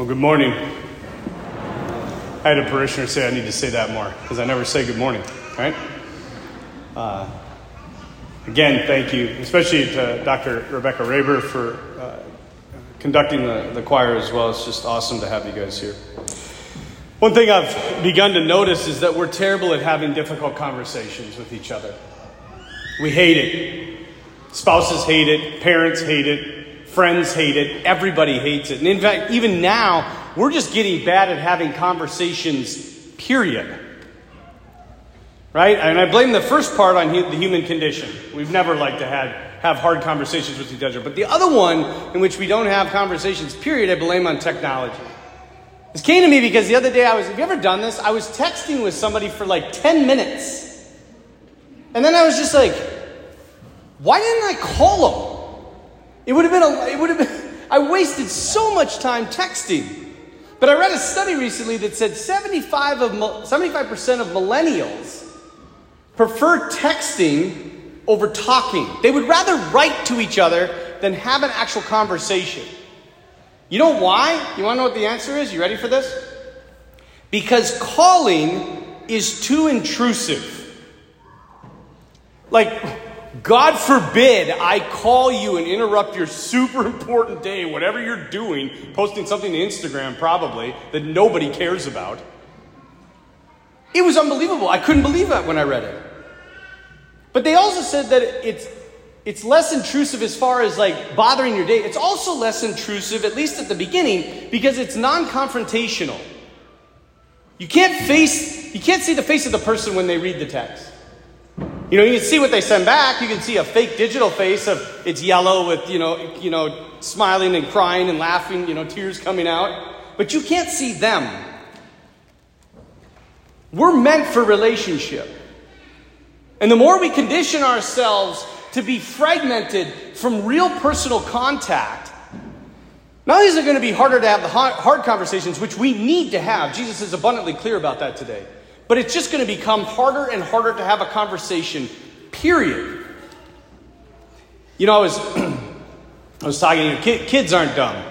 Well, good morning. I had a parishioner say I need to say that more because I never say good morning, right? Uh, again, thank you, especially to Dr. Rebecca Raber for uh, conducting the, the choir as well. It's just awesome to have you guys here. One thing I've begun to notice is that we're terrible at having difficult conversations with each other. We hate it. Spouses hate it, parents hate it, Friends hate it. Everybody hates it. And in fact, even now, we're just getting bad at having conversations, period. Right? And I blame the first part on the human condition. We've never liked to have, have hard conversations with each other. But the other one, in which we don't have conversations, period, I blame on technology. This came to me because the other day I was, have you ever done this? I was texting with somebody for like 10 minutes. And then I was just like, why didn't I call them? It would have been a, it would have been, I wasted so much time texting. But I read a study recently that said 75 of, 75% of millennials prefer texting over talking. They would rather write to each other than have an actual conversation. You know why? You want to know what the answer is? You ready for this? Because calling is too intrusive. Like, God forbid I call you and interrupt your super important day, whatever you're doing, posting something to Instagram probably that nobody cares about. It was unbelievable. I couldn't believe that when I read it. But they also said that it's it's less intrusive as far as like bothering your day. It's also less intrusive, at least at the beginning, because it's non-confrontational. You can't face you can't see the face of the person when they read the text. You know, you can see what they send back. You can see a fake digital face of it's yellow with, you know, you know, smiling and crying and laughing, you know, tears coming out. But you can't see them. We're meant for relationship. And the more we condition ourselves to be fragmented from real personal contact, not only is it going to be harder to have the hard conversations, which we need to have, Jesus is abundantly clear about that today. But it's just going to become harder and harder to have a conversation, period. You know, I was, I was talking to you, kids aren't dumb.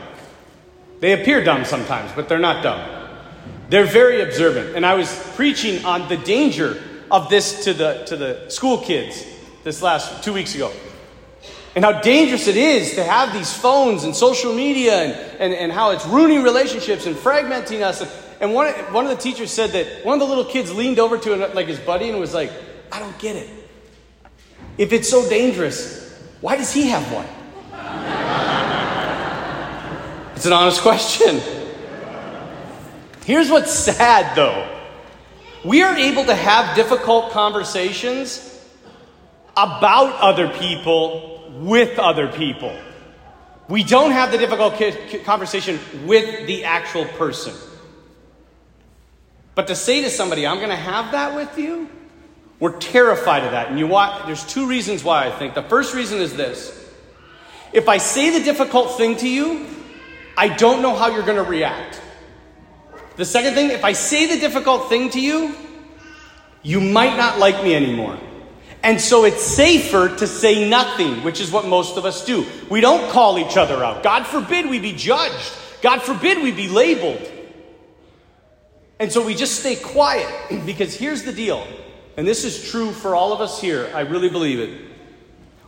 They appear dumb sometimes, but they're not dumb. They're very observant. And I was preaching on the danger of this to the, to the school kids this last two weeks ago. And how dangerous it is to have these phones and social media and, and, and how it's ruining relationships and fragmenting us. And, one, one of the teachers said that one of the little kids leaned over to like his buddy and was like, I don't get it. If it's so dangerous, why does he have one? it's an honest question. Here's what's sad though we are able to have difficult conversations about other people with other people. We don't have the difficult conversation with the actual person. But to say to somebody, I'm going to have that with you, we're terrified of that. And you want, there's two reasons why I think. The first reason is this if I say the difficult thing to you, I don't know how you're going to react. The second thing, if I say the difficult thing to you, you might not like me anymore. And so it's safer to say nothing, which is what most of us do. We don't call each other out. God forbid we be judged. God forbid we be labeled. And so we just stay quiet because here's the deal, and this is true for all of us here, I really believe it.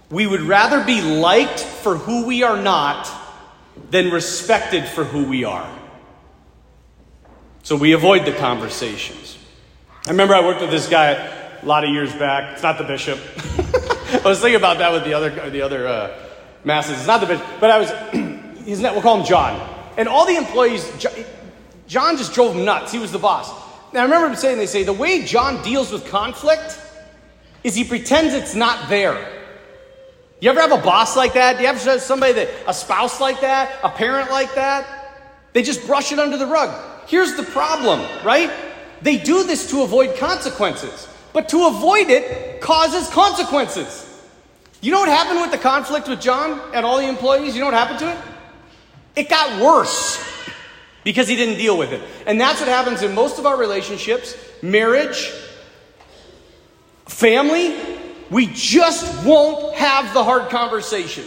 We would rather be liked for who we are not than respected for who we are. So we avoid the conversations. I remember I worked with this guy a lot of years back. It's not the bishop. I was thinking about that with the other, the other uh, masses. It's not the bishop, but I was, his net, we'll call him John. And all the employees, just drove him nuts. He was the boss. Now, I remember him saying, they say, the way John deals with conflict is he pretends it's not there. You ever have a boss like that? Do you ever have somebody that, a spouse like that, a parent like that? They just brush it under the rug. Here's the problem, right? They do this to avoid consequences, but to avoid it causes consequences. You know what happened with the conflict with John and all the employees? You know what happened to it? It got worse because he didn't deal with it. And that's what happens in most of our relationships marriage, family. We just won't have the hard conversation.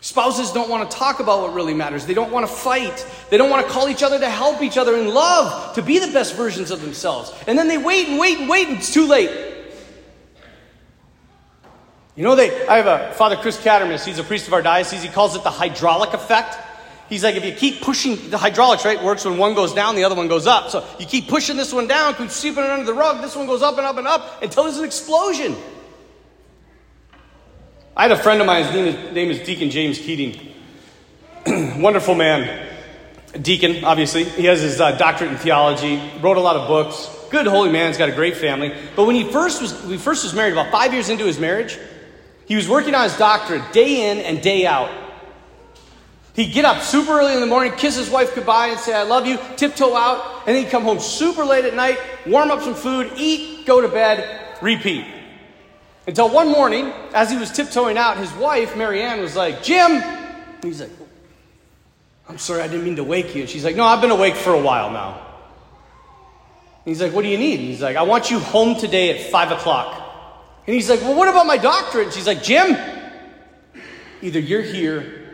Spouses don't want to talk about what really matters. They don't want to fight. They don't want to call each other to help each other in love, to be the best versions of themselves. And then they wait and wait and wait, and it's too late. You know, they, I have a Father Chris Cattermas, he's a priest of our diocese. He calls it the hydraulic effect. He's like, if you keep pushing, the hydraulics, right, works when one goes down, the other one goes up. So you keep pushing this one down, keep sweeping it under the rug, this one goes up and up and up until there's an explosion. I had a friend of mine, his name is, name is Deacon James Keating. Wonderful man. Deacon, obviously. He has his uh, doctorate in theology, wrote a lot of books. Good holy man, he's got a great family. But when he first was, when he first was married, about five years into his marriage, he was working on his doctorate day in and day out. He'd get up super early in the morning, kiss his wife goodbye, and say, I love you, tiptoe out, and then he'd come home super late at night, warm up some food, eat, go to bed, repeat. Until one morning, as he was tiptoeing out, his wife, Marianne, was like, Jim! And he's like, oh, I'm sorry, I didn't mean to wake you. And she's like, No, I've been awake for a while now. And he's like, What do you need? And he's like, I want you home today at 5 o'clock. And he's like, Well, what about my doctorate? And she's like, Jim, either you're here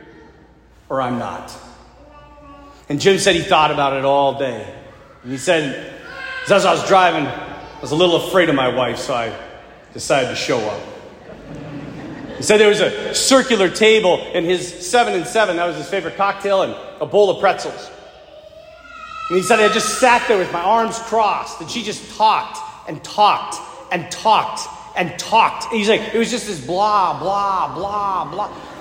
or I'm not. And Jim said he thought about it all day. And he said, As I was driving, I was a little afraid of my wife, so I decided to show up. He said there was a circular table in his seven and seven, that was his favorite cocktail, and a bowl of pretzels. And he said I just sat there with my arms crossed, and she just talked and talked and talked and talked. And he's like, it was just this blah, blah, blah, blah.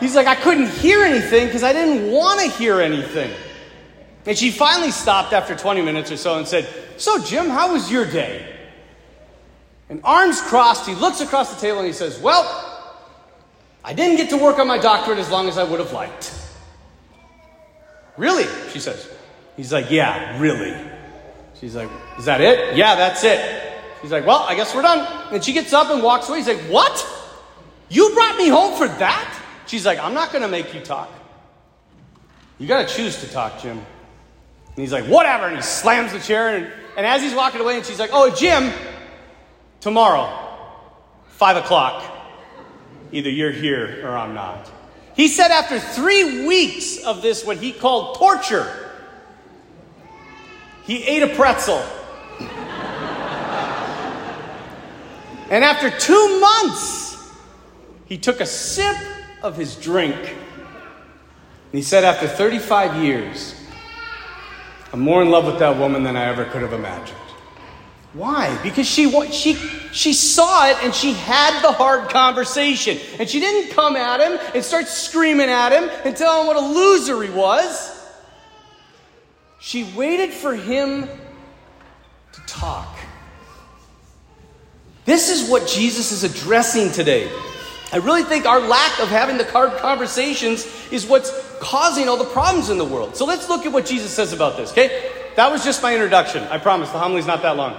He's like, I couldn't hear anything because I didn't want to hear anything. And she finally stopped after 20 minutes or so and said, So, Jim, how was your day? And arms crossed, he looks across the table and he says, Well, I didn't get to work on my doctorate as long as I would have liked. Really? She says. He's like, Yeah, really. She's like, Is that it? Yeah, that's it. She's like, Well, I guess we're done. And she gets up and walks away. He's like, What? You brought me home for that? She's like, I'm not going to make you talk. You got to choose to talk, Jim. And he's like, Whatever. And he slams the chair. And, and as he's walking away, and she's like, Oh, Jim, tomorrow, five o'clock. Either you're here or I'm not. He said after three weeks of this, what he called torture, he ate a pretzel. and after two months, he took a sip of his drink. And he said, after 35 years, I'm more in love with that woman than I ever could have imagined. Why? Because she, she, she saw it and she had the hard conversation. And she didn't come at him and start screaming at him and tell him what a loser he was. She waited for him to talk. This is what Jesus is addressing today. I really think our lack of having the hard conversations is what's causing all the problems in the world. So let's look at what Jesus says about this, okay? That was just my introduction. I promise the homily's not that long.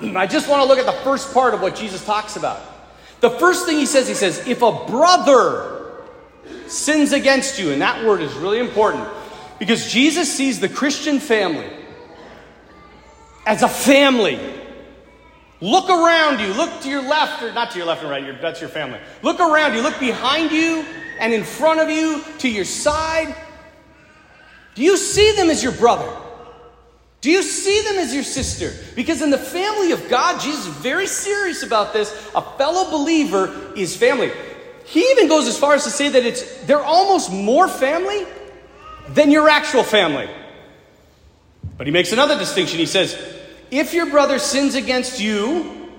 I just want to look at the first part of what Jesus talks about. The first thing he says, he says, if a brother sins against you, and that word is really important because Jesus sees the Christian family as a family. Look around you, look to your left, or not to your left and right, that's your family. Look around you, look behind you and in front of you, to your side. Do you see them as your brother? Do you see them as your sister? Because in the family of God, Jesus is very serious about this. A fellow believer is family. He even goes as far as to say that it's they're almost more family than your actual family. But he makes another distinction. He says, if your brother sins against you,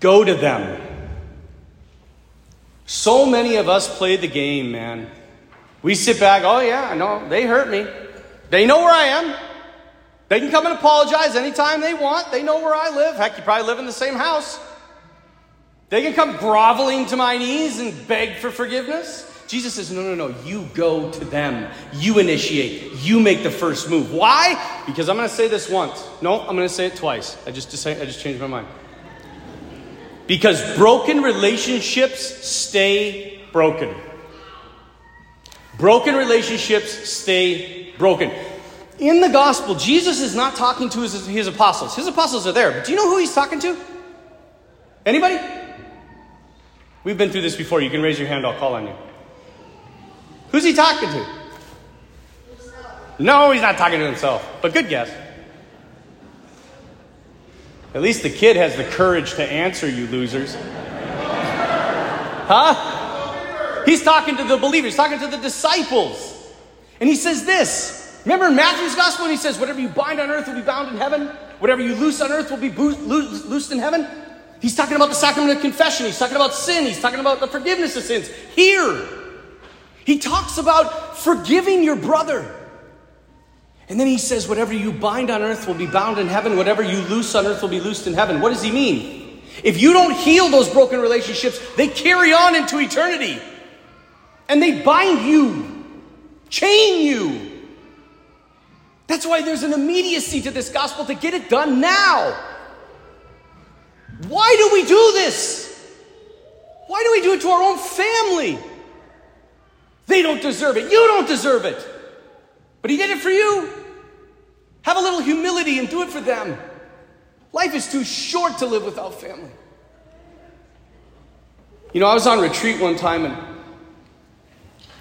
go to them. So many of us play the game, man. We sit back, oh yeah, I know, they hurt me. They know where I am. They can come and apologize anytime they want. They know where I live. Heck, you probably live in the same house. They can come groveling to my knees and beg for forgiveness. Jesus says, No, no, no, you go to them. You initiate. You make the first move. Why? Because I'm going to say this once. No, I'm going to say it twice. I just, decided, I just changed my mind. Because broken relationships stay broken. Broken relationships stay broken. In the gospel, Jesus is not talking to his, his apostles. His apostles are there, but do you know who he's talking to? Anybody? We've been through this before. You can raise your hand, I'll call on you. Who's he talking to? No, he's not talking to himself, but good guess. At least the kid has the courage to answer you, losers. Huh? He's talking to the believers, talking to the disciples. And he says this. Remember in Matthew's gospel, he says, Whatever you bind on earth will be bound in heaven, whatever you loose on earth will be loosed in heaven. He's talking about the sacrament of confession, he's talking about sin, he's talking about the forgiveness of sins. Here, he talks about forgiving your brother. And then he says, Whatever you bind on earth will be bound in heaven, whatever you loose on earth will be loosed in heaven. What does he mean? If you don't heal those broken relationships, they carry on into eternity. And they bind you, chain you. That's why there's an immediacy to this gospel to get it done now. Why do we do this? Why do we do it to our own family? They don't deserve it. You don't deserve it. But he did it for you. Have a little humility and do it for them. Life is too short to live without family. You know, I was on retreat one time and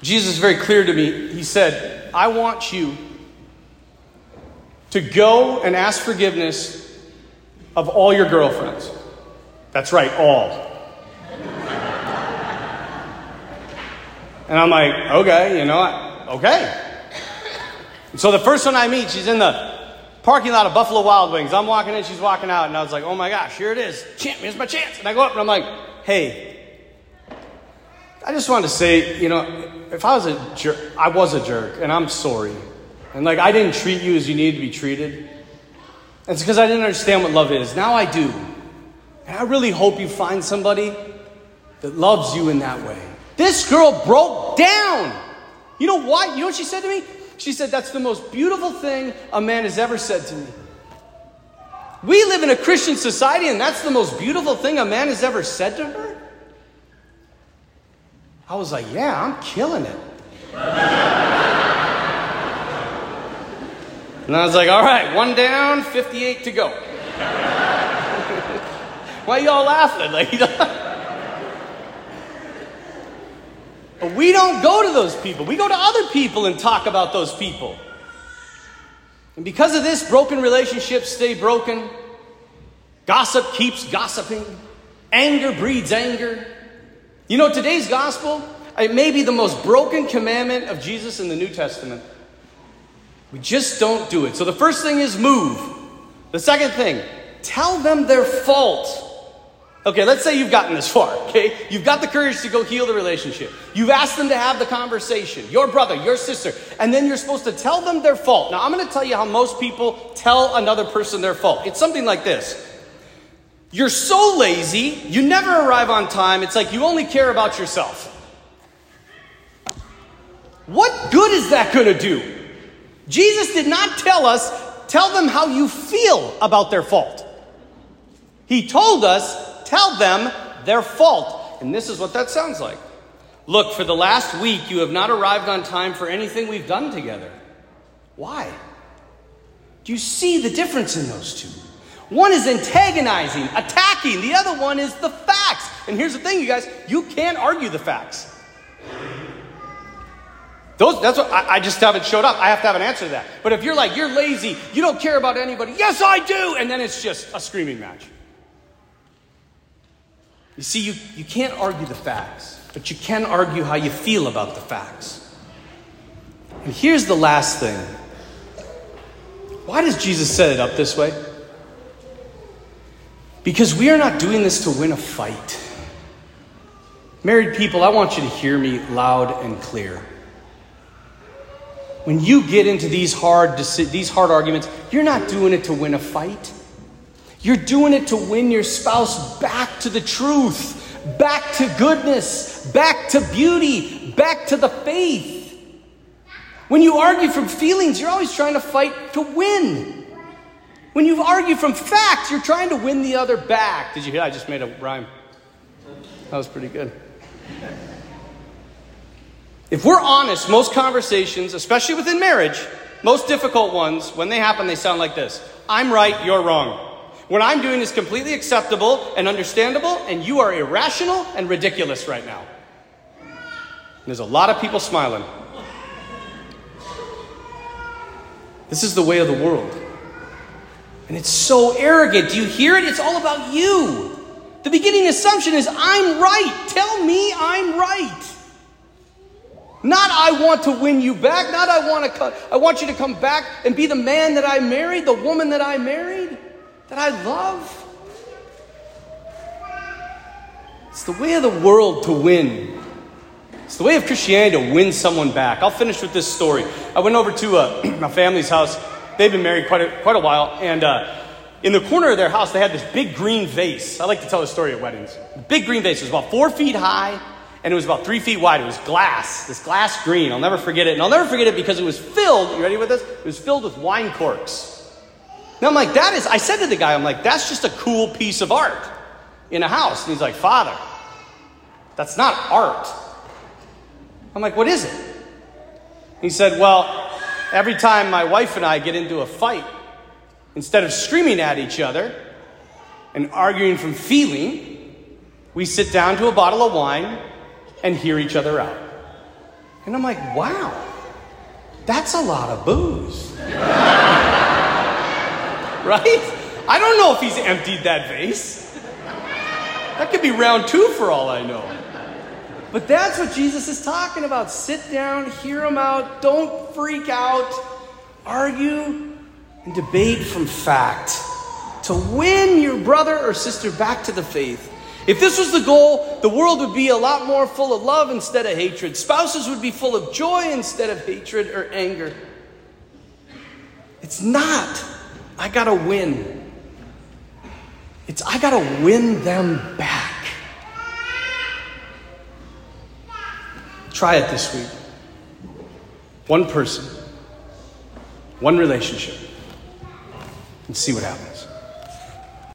Jesus is very clear to me. He said, I want you to go and ask forgiveness of all your girlfriends. That's right, all. And I'm like, okay, you know, what? okay. So the first one I meet, she's in the parking lot of Buffalo Wild Wings. I'm walking in, she's walking out, and I was like, oh my gosh, here it is. Champ, here's my chance. And I go up and I'm like, hey, I just wanted to say, you know, if I was a jerk, I was a jerk, and I'm sorry. And like, I didn't treat you as you needed to be treated. It's because I didn't understand what love is. Now I do. And I really hope you find somebody that loves you in that way. This girl broke down. You know what? You know what she said to me? She said, That's the most beautiful thing a man has ever said to me. We live in a Christian society, and that's the most beautiful thing a man has ever said to her? I was like, Yeah, I'm killing it. and I was like, All right, one down, 58 to go. Why y'all laughing? Like, But we don't go to those people. We go to other people and talk about those people. And because of this, broken relationships stay broken. Gossip keeps gossiping. Anger breeds anger. You know, today's gospel, it may be the most broken commandment of Jesus in the New Testament. We just don't do it. So the first thing is move. The second thing, tell them their fault. Okay, let's say you've gotten this far, okay? You've got the courage to go heal the relationship. You've asked them to have the conversation, your brother, your sister, and then you're supposed to tell them their fault. Now, I'm gonna tell you how most people tell another person their fault. It's something like this You're so lazy, you never arrive on time, it's like you only care about yourself. What good is that gonna do? Jesus did not tell us, tell them how you feel about their fault. He told us, tell them their fault. And this is what that sounds like. Look, for the last week, you have not arrived on time for anything we've done together. Why? Do you see the difference in those two? One is antagonizing, attacking, the other one is the facts. And here's the thing, you guys you can't argue the facts. Those, that's what I, I, just haven't showed up. I have to have an answer to that. But if you're like, you're lazy, you don't care about anybody, yes, I do, and then it's just a screaming match. You see, you, you can't argue the facts, but you can argue how you feel about the facts. And here's the last thing why does Jesus set it up this way? Because we are not doing this to win a fight. Married people, I want you to hear me loud and clear. When you get into these hard, these hard arguments, you're not doing it to win a fight. You're doing it to win your spouse back to the truth, back to goodness, back to beauty, back to the faith. When you argue from feelings, you're always trying to fight to win. When you argue from facts, you're trying to win the other back. Did you hear? I just made a rhyme. That was pretty good. If we're honest, most conversations, especially within marriage, most difficult ones, when they happen, they sound like this I'm right, you're wrong. What I'm doing is completely acceptable and understandable, and you are irrational and ridiculous right now. And there's a lot of people smiling. This is the way of the world. And it's so arrogant. Do you hear it? It's all about you. The beginning assumption is I'm right. Tell me I'm right. Not I want to win you back. Not I want to I want you to come back and be the man that I married, the woman that I married, that I love. It's the way of the world to win. It's the way of Christianity to win someone back. I'll finish with this story. I went over to uh, my family's house. They've been married quite a, quite a while, and uh, in the corner of their house, they had this big green vase. I like to tell the story at weddings. The big green vase was about four feet high and it was about three feet wide. It was glass, this glass green. I'll never forget it. And I'll never forget it because it was filled, you ready with this? It was filled with wine corks. Now I'm like, that is, I said to the guy, I'm like, that's just a cool piece of art in a house. And he's like, Father, that's not art. I'm like, what is it? He said, well, every time my wife and I get into a fight, instead of screaming at each other and arguing from feeling, we sit down to a bottle of wine and hear each other out. And I'm like, wow, that's a lot of booze. right? I don't know if he's emptied that vase. That could be round two for all I know. But that's what Jesus is talking about. Sit down, hear him out, don't freak out, argue, and debate from fact to win your brother or sister back to the faith. If this was the goal, the world would be a lot more full of love instead of hatred. Spouses would be full of joy instead of hatred or anger. It's not. I gotta win. It's I gotta win them back. Try it this week. One person, one relationship, and see what happens.